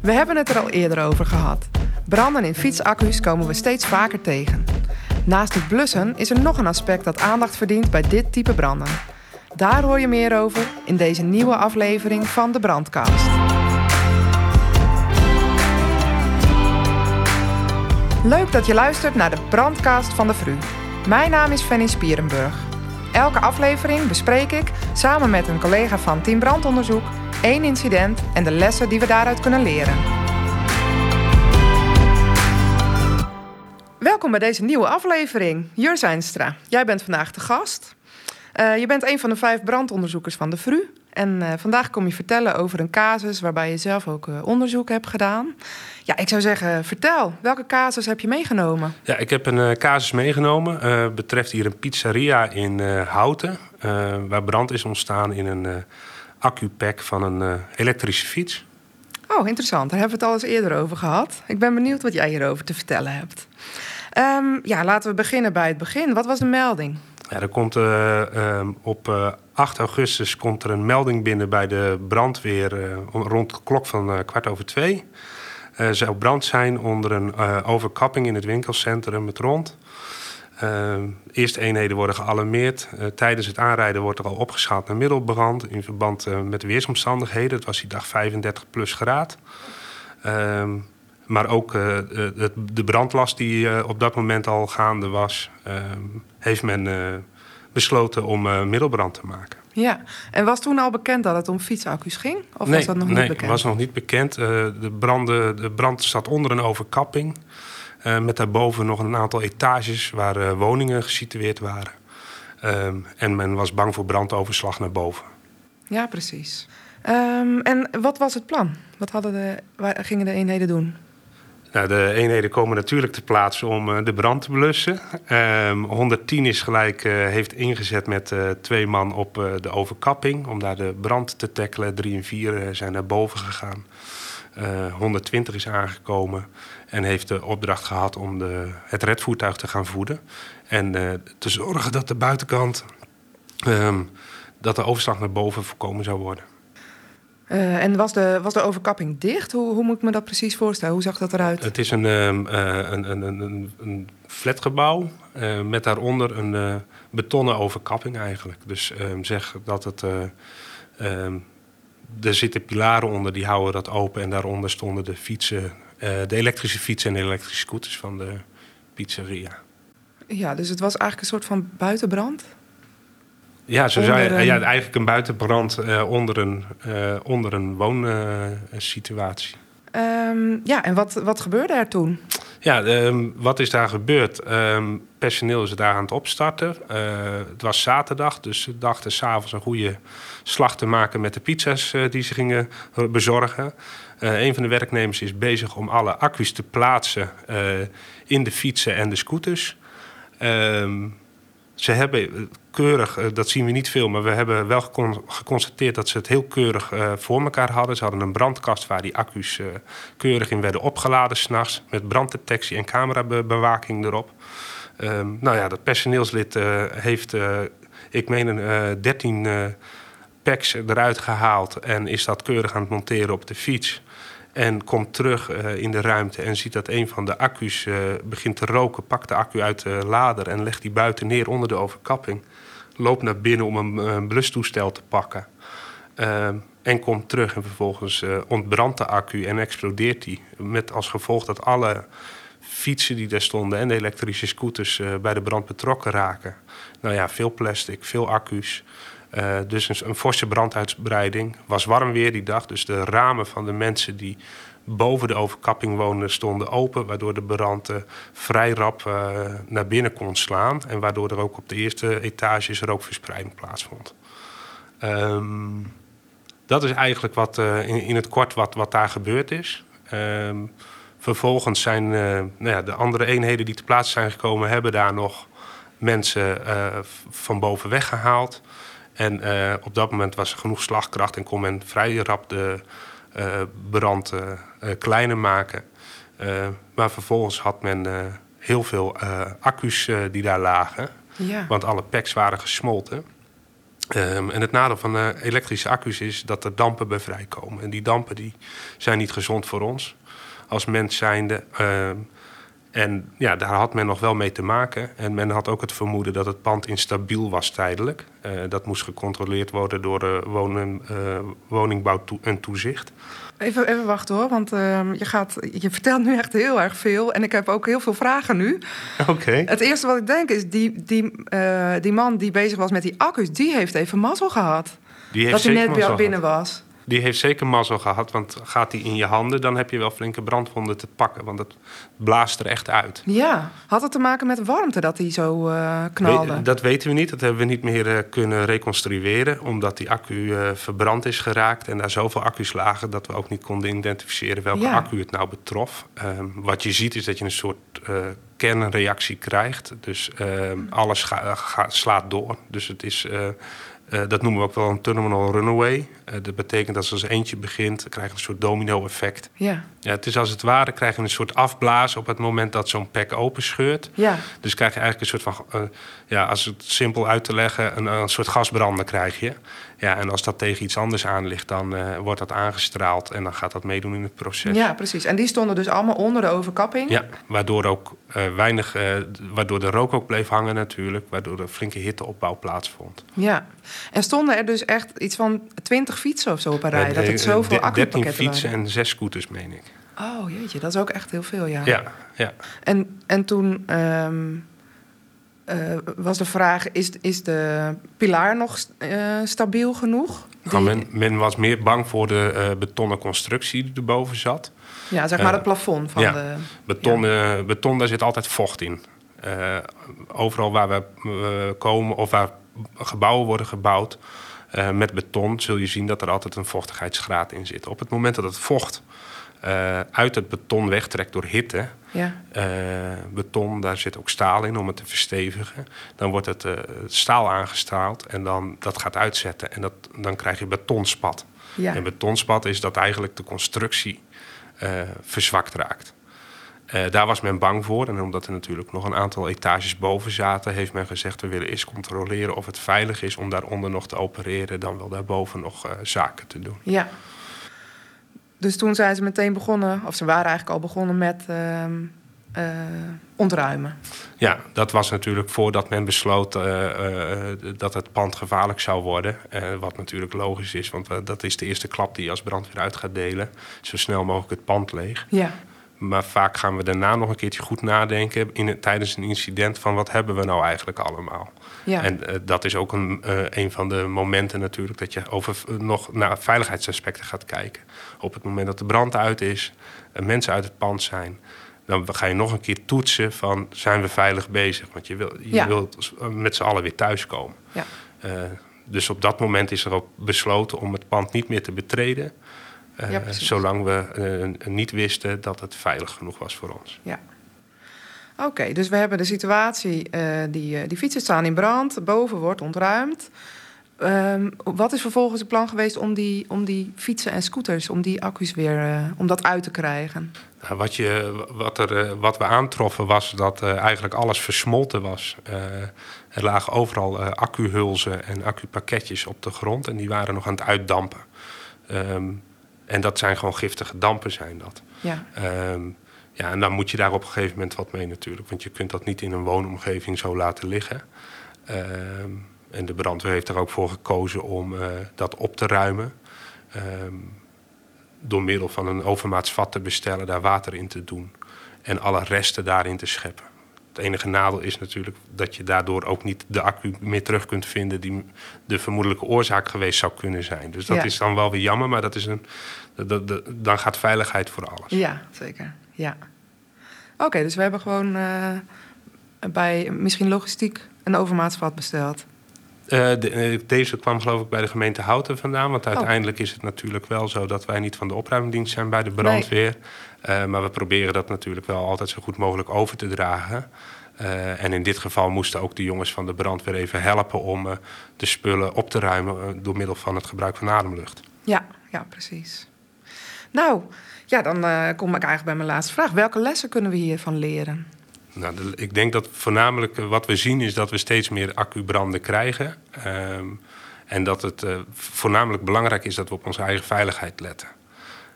We hebben het er al eerder over gehad. Branden in fietsaccu's komen we steeds vaker tegen. Naast het blussen is er nog een aspect dat aandacht verdient bij dit type branden. Daar hoor je meer over in deze nieuwe aflevering van de Brandkast. Leuk dat je luistert naar de Brandkast van de Vru. Mijn naam is Fanny Spierenburg. Elke aflevering bespreek ik samen met een collega van Team Brandonderzoek één incident en de lessen die we daaruit kunnen leren. Welkom bij deze nieuwe aflevering. Jur Zijnstra, jij bent vandaag de gast. Uh, je bent een van de vijf brandonderzoekers van de VRU. En uh, vandaag kom je vertellen over een casus waarbij je zelf ook uh, onderzoek hebt gedaan. Ja, ik zou zeggen, vertel, welke casus heb je meegenomen? Ja, ik heb een casus meegenomen. Betreft hier een pizzeria in Houten, waar brand is ontstaan in een accupack van een elektrische fiets. Oh, interessant. Daar hebben we het al eens eerder over gehad. Ik ben benieuwd wat jij hierover te vertellen hebt. Um, ja, laten we beginnen bij het begin. Wat was de melding? Ja, er komt uh, op uh, eh, 8 augustus komt er een melding binnen bij de brandweer uh, rond de klok van kwart over twee. Zou brand zijn onder een overkapping in het winkelcentrum met rond. Eerste eenheden worden gealarmeerd. tijdens het aanrijden wordt er al opgeschaald naar middelbrand in verband met de weersomstandigheden. Het was die dag 35 plus graad. Ehm, maar ook de, de brandlast die op dat moment al gaande was. Ehm, heeft men uh, besloten om uh, middelbrand te maken. Ja, en was toen al bekend dat het om fietsaccu's ging? Of nee, was dat nog niet bekend? Nee, was nog niet bekend. Uh, de, branden, de brand zat onder een overkapping. Met daarboven nog een aantal etages waar woningen gesitueerd waren. Ehm, en men was bang voor brandoverslag naar boven. Ja, precies. Um, en wat was het plan? Wat hadden de, waar gingen de eenheden doen? Nou, de eenheden komen natuurlijk te plaatsen om uh, de brand te blussen. Um, 110 is gelijk, uh, heeft ingezet met uh, twee man op de overkapping om daar de brand te tackelen. 3 en 4 zijn naar boven gegaan. 120 is aangekomen en heeft de opdracht gehad om de, het redvoertuig te gaan voeden. En te zorgen dat de buitenkant, um, dat de overslag naar boven voorkomen zou worden. Uh, en was de, was de overkapping dicht? Hoe, hoe moet ik me dat precies voorstellen? Hoe zag dat eruit? Het is een, uh, een, een, een, een flatgebouw met daaronder een betonnen overkapping eigenlijk. Dus ehm, zeg dat het... Ehm, er zitten pilaren onder, die houden dat open. En daaronder stonden de fietsen, de elektrische fietsen en de elektrische scooters van de pizzeria. Ja, dus het was eigenlijk een soort van buitenbrand? Ja, zo zou je, ja, eigenlijk een buitenbrand uh, onder een, uh, onder een woonsituatie. Um, ja, en wat, wat gebeurde er toen? Ja, um, wat is daar gebeurd? Um, personeel is daar aan het opstarten. Uh, het was zaterdag, dus ze dachten s'avonds een goede slag te maken met de pizza's die ze gingen bezorgen. een van de werknemers is bezig om alle accu's te plaatsen in de fietsen en de scooters. Ze hebben keurig, eh, dat zien we niet veel, maar we hebben wel geconstateerd dat ze het heel keurig uh, voor elkaar hadden. Ze hadden een brandkast waar die accu's keurig in werden opgeladen s'nachts met branddetectie en camerabewaking erop. Um, nou ja, dat personeelslid heeft, ik meen, een 13 packs eruit gehaald en is dat keurig aan het monteren op de fiets. En komt terug uh, in de ruimte en ziet dat een van de accu's uh, begint te roken. Pakt de accu uit de lader en legt die buiten neer onder de overkapping loopt naar binnen om een, een blustoestel te pakken. En komt terug en vervolgens ontbrandt de accu en explodeert die. Met als gevolg dat alle fietsen die daar stonden en de elektrische scooters bij de brand betrokken raken. Nou ja, veel plastic, veel accu's. Uh, dus een, een forse branduitbreiding. Was warm weer die dag, dus de ramen van de mensen die boven de overkapping woonden stonden open, waardoor de brand uh, vrij rap uh, naar binnen kon slaan en waardoor er ook op de eerste etages rookverspreiding plaatsvond. Um, dat is eigenlijk wat, in, in, het kort wat, wat daar gebeurd is. Um, vervolgens zijn nou ja, de andere eenheden die te plaatse zijn gekomen, hebben daar nog mensen van boven weggehaald. En op dat moment was er genoeg slagkracht en kon men vrij rap de uh, brand uh, kleiner maken. maar vervolgens had men heel veel accu's die daar lagen. Ja. Want alle packs waren gesmolten. Ehm, en het nadeel van uh, elektrische accu's is dat er dampen bij vrijkomen. En die dampen die zijn niet gezond voor ons als mens zijnde. Ehm, en ja, daar had men nog wel mee te maken. En men had ook het vermoeden dat het pand instabiel was tijdelijk. Uh, dat moest gecontroleerd worden door de wonen, uh, woningbouw en toezicht. Even, even wachten hoor, want uh, je, gaat, je vertelt nu echt heel erg veel. En ik heb ook heel veel vragen nu. Oké. Het eerste wat ik denk is, die, die, die man die bezig was met die accu's... die heeft even mazzel gehad. Die heeft dat hij net binnen was. Die heeft zeker mazzel gehad, want gaat die in je handen... dan heb je wel flinke brandwonden te pakken, want het blaast er echt uit. Ja, had het te maken met warmte dat hij zo uh, knalde? We, dat weten we niet, dat hebben we niet meer uh, kunnen reconstrueren... omdat die accu uh, verbrand is geraakt en daar zoveel accu's lagen... dat we ook niet konden identificeren welke ja. accu het nou betrof. Um, wat je ziet is dat je een soort kernreactie krijgt. Dus ehm, alles ga, ga, slaat door. Dus het is... Uh, dat noemen we ook wel een terminal runaway. Uh, dat betekent dat als er eentje begint, dan krijg je een soort domino-effect. Ja. Ja, het is als het ware, krijg je een soort afblazen op het moment dat zo'n pek openscheurt. Ja. Dus krijg je eigenlijk een soort van, uh, ja, als het simpel uit te leggen, een, een soort gasbranden krijg je. Ja, en als dat tegen iets anders aan ligt, dan wordt dat aangestraald en dan gaat dat meedoen in het proces. Ja, precies. En die stonden dus allemaal onder de overkapping? Ja, waardoor, ook, weinig, waardoor de rook ook bleef hangen natuurlijk, waardoor er flinke hitteopbauw plaatsvond. Ja, en stonden er dus echt iets van 20 fietsen of zo op een rij? dat het zoveel de, 13 fietsen waren. en 6 scooters, meen ik. Oh jeetje, dat is ook echt heel veel, ja. Ja, ja. En, en toen... Um, uh, was de vraag: is, is de pilaar nog uh, stabiel genoeg? Die... Nou, men, men, was meer bang voor de uh, betonnen constructie die erboven zat. Ja, zeg maar het plafond van ja, de. Beton, ja. beton, daar zit altijd vocht in. overal waar we komen of waar gebouwen worden gebouwd met beton, zul je zien dat er altijd een vochtigheidsgraad in zit. Op het moment dat het vocht uh, uit het beton wegtrekt door hitte. Ja. Uh, beton, daar zit ook staal in om het te verstevigen. Dan wordt het uh, staal aangestraald en dan, dat gaat uitzetten. En dat, dan krijg je betonspat. Ja. En betonspat is dat eigenlijk de constructie verzwakt raakt. Daar was men bang voor. En omdat er natuurlijk nog een aantal etages boven zaten, heeft men gezegd: we willen eerst controleren of het veilig is om daaronder nog te opereren, dan wel daarboven nog zaken te doen. Ja. Dus toen zijn ze meteen begonnen, of ze waren eigenlijk al begonnen met uh, uh, ontruimen. Ja, dat was natuurlijk voordat men besloot dat het pand gevaarlijk zou worden. wat natuurlijk logisch is, want dat is de eerste klap die je als brandweer uit gaat delen. Zo snel mogelijk het pand leeg. Ja. Maar vaak gaan we daarna nog een keertje goed nadenken in, tijdens een incident van wat hebben we nou eigenlijk allemaal. Ja. En uh, dat is ook een, uh, een van de momenten natuurlijk dat je over nog naar veiligheidsaspecten gaat kijken. Op het moment dat de brand uit is, mensen uit het pand zijn, dan ga je nog een keer toetsen van zijn we veilig bezig. Want je, wil, je ja. wilt met z'n allen weer thuiskomen. Ja. dus op dat moment is er ook besloten om het pand niet meer te betreden. Ja, zolang we niet wisten dat het veilig genoeg was voor ons. Ja. Oké, okay, dus we hebben de situatie, uh, die, die fietsen staan in brand, boven wordt ontruimd. Um, wat is vervolgens het plan geweest om die, om die fietsen en scooters, om die accu's weer, uh, om dat uit te krijgen? Nou, wat, je, wat, er, uh, wat we aantroffen was dat eigenlijk alles versmolten was. er lagen overal accuhulzen en accupakketjes op de grond en die waren nog aan het uitdampen. Um, en dat zijn gewoon giftige dampen, zijn dat. Ja. Um, ja, en dan moet je daar op een gegeven moment wat mee natuurlijk. Want je kunt dat niet in een woonomgeving zo laten liggen. Um, en de brandweer heeft er ook voor gekozen om uh, dat op te ruimen. Um, door middel van een overmaatsvat te bestellen, daar water in te doen. En alle resten daarin te scheppen. Het enige nadeel is natuurlijk dat je daardoor ook niet de accu meer terug kunt vinden die de vermoedelijke oorzaak geweest zou kunnen zijn. Dus dat Ja. is dan wel weer jammer, maar dat is een, dat, dat- dan gaat veiligheid voor alles. Ja, zeker. Ja. Oké, dus we hebben gewoon eh, bij misschien logistiek een overmaatsvat besteld. Eh, de- eh, deze kwam geloof ik bij de gemeente Houten vandaan. Want uiteindelijk is het natuurlijk wel zo dat wij niet van de opruimdienst zijn bij de brandweer. Eh, maar we proberen dat natuurlijk wel altijd zo goed mogelijk over te dragen. En in dit geval moesten ook de jongens van de brandweer even helpen om de spullen op te ruimen door middel van het gebruik van ademlucht. Ja, ja, precies. Nou, ja, dan kom ik eigenlijk bij mijn laatste vraag. Welke lessen kunnen we hiervan leren? Nou, de- ik denk dat voornamelijk eh, wat we zien is dat we steeds meer accubranden krijgen. Ehm, En dat het uh, voornamelijk belangrijk is dat we op onze eigen veiligheid letten.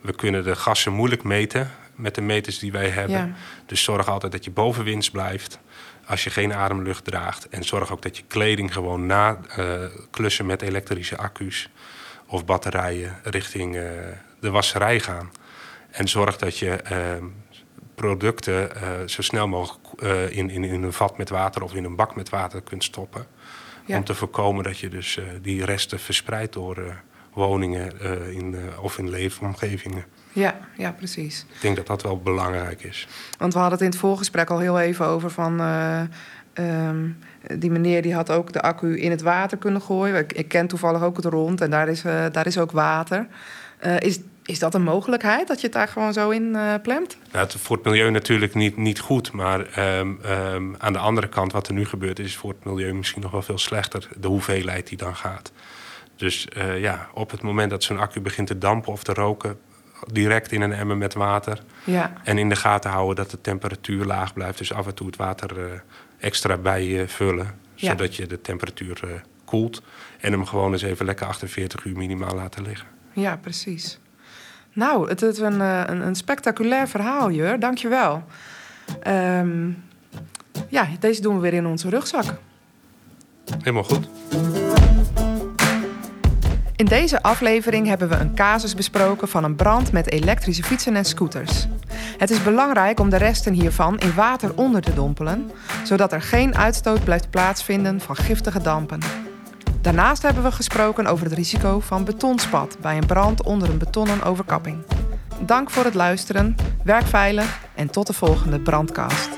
We kunnen de gassen moeilijk meten met de meters die wij hebben. Ja. Dus zorg altijd dat je bovenwinst blijft als je geen ademlucht draagt. En zorg ook dat je kleding gewoon na uh, klussen met elektrische accu's of batterijen richting uh, de wasserij gaan. En zorg dat je ehm, producten uh, zo snel mogelijk in, in, in een vat met water of in een bak met water kunt stoppen. Om te voorkomen dat je dus die resten verspreidt door woningen in, of in leefomgevingen. Ja, ja, precies. Ik denk dat dat wel belangrijk is. Want we hadden het in het voorgesprek al heel even over van... Um, die meneer die had ook de accu in het water kunnen gooien. Ik, ik ken toevallig ook het rond en daar is, daar is ook water. Is, is dat een mogelijkheid, dat je het daar gewoon zo in uh, plemt? Nou, het voor het milieu natuurlijk niet, niet goed. Maar um, um, aan de andere kant, wat er nu gebeurt... is voor het milieu misschien nog wel veel slechter. De hoeveelheid die dan gaat. Dus uh, ja, op het moment dat zo'n accu begint te dampen of te roken direct in een emmer met water. Ja. En in de gaten houden dat de temperatuur laag blijft. Dus af en toe het water uh, extra bijvullen. Ja. Zodat je de temperatuur koelt. En hem gewoon eens even lekker 48 uur minimaal laten liggen. Ja, precies. Nou, het is een, eh, een, een spectaculair verhaal, Jur. Dank je wel. Um, ja, deze doen we weer in onze rugzak. Helemaal goed. In deze aflevering hebben we een casus besproken van een brand met elektrische fietsen en scooters. Het is belangrijk om de resten hiervan in water onder te dompelen, zodat er geen uitstoot blijft plaatsvinden van giftige dampen. Daarnaast hebben we gesproken over het risico van betonspat bij een brand onder een betonnen overkapping. Dank voor het luisteren, werk veilig en tot de volgende brandcast.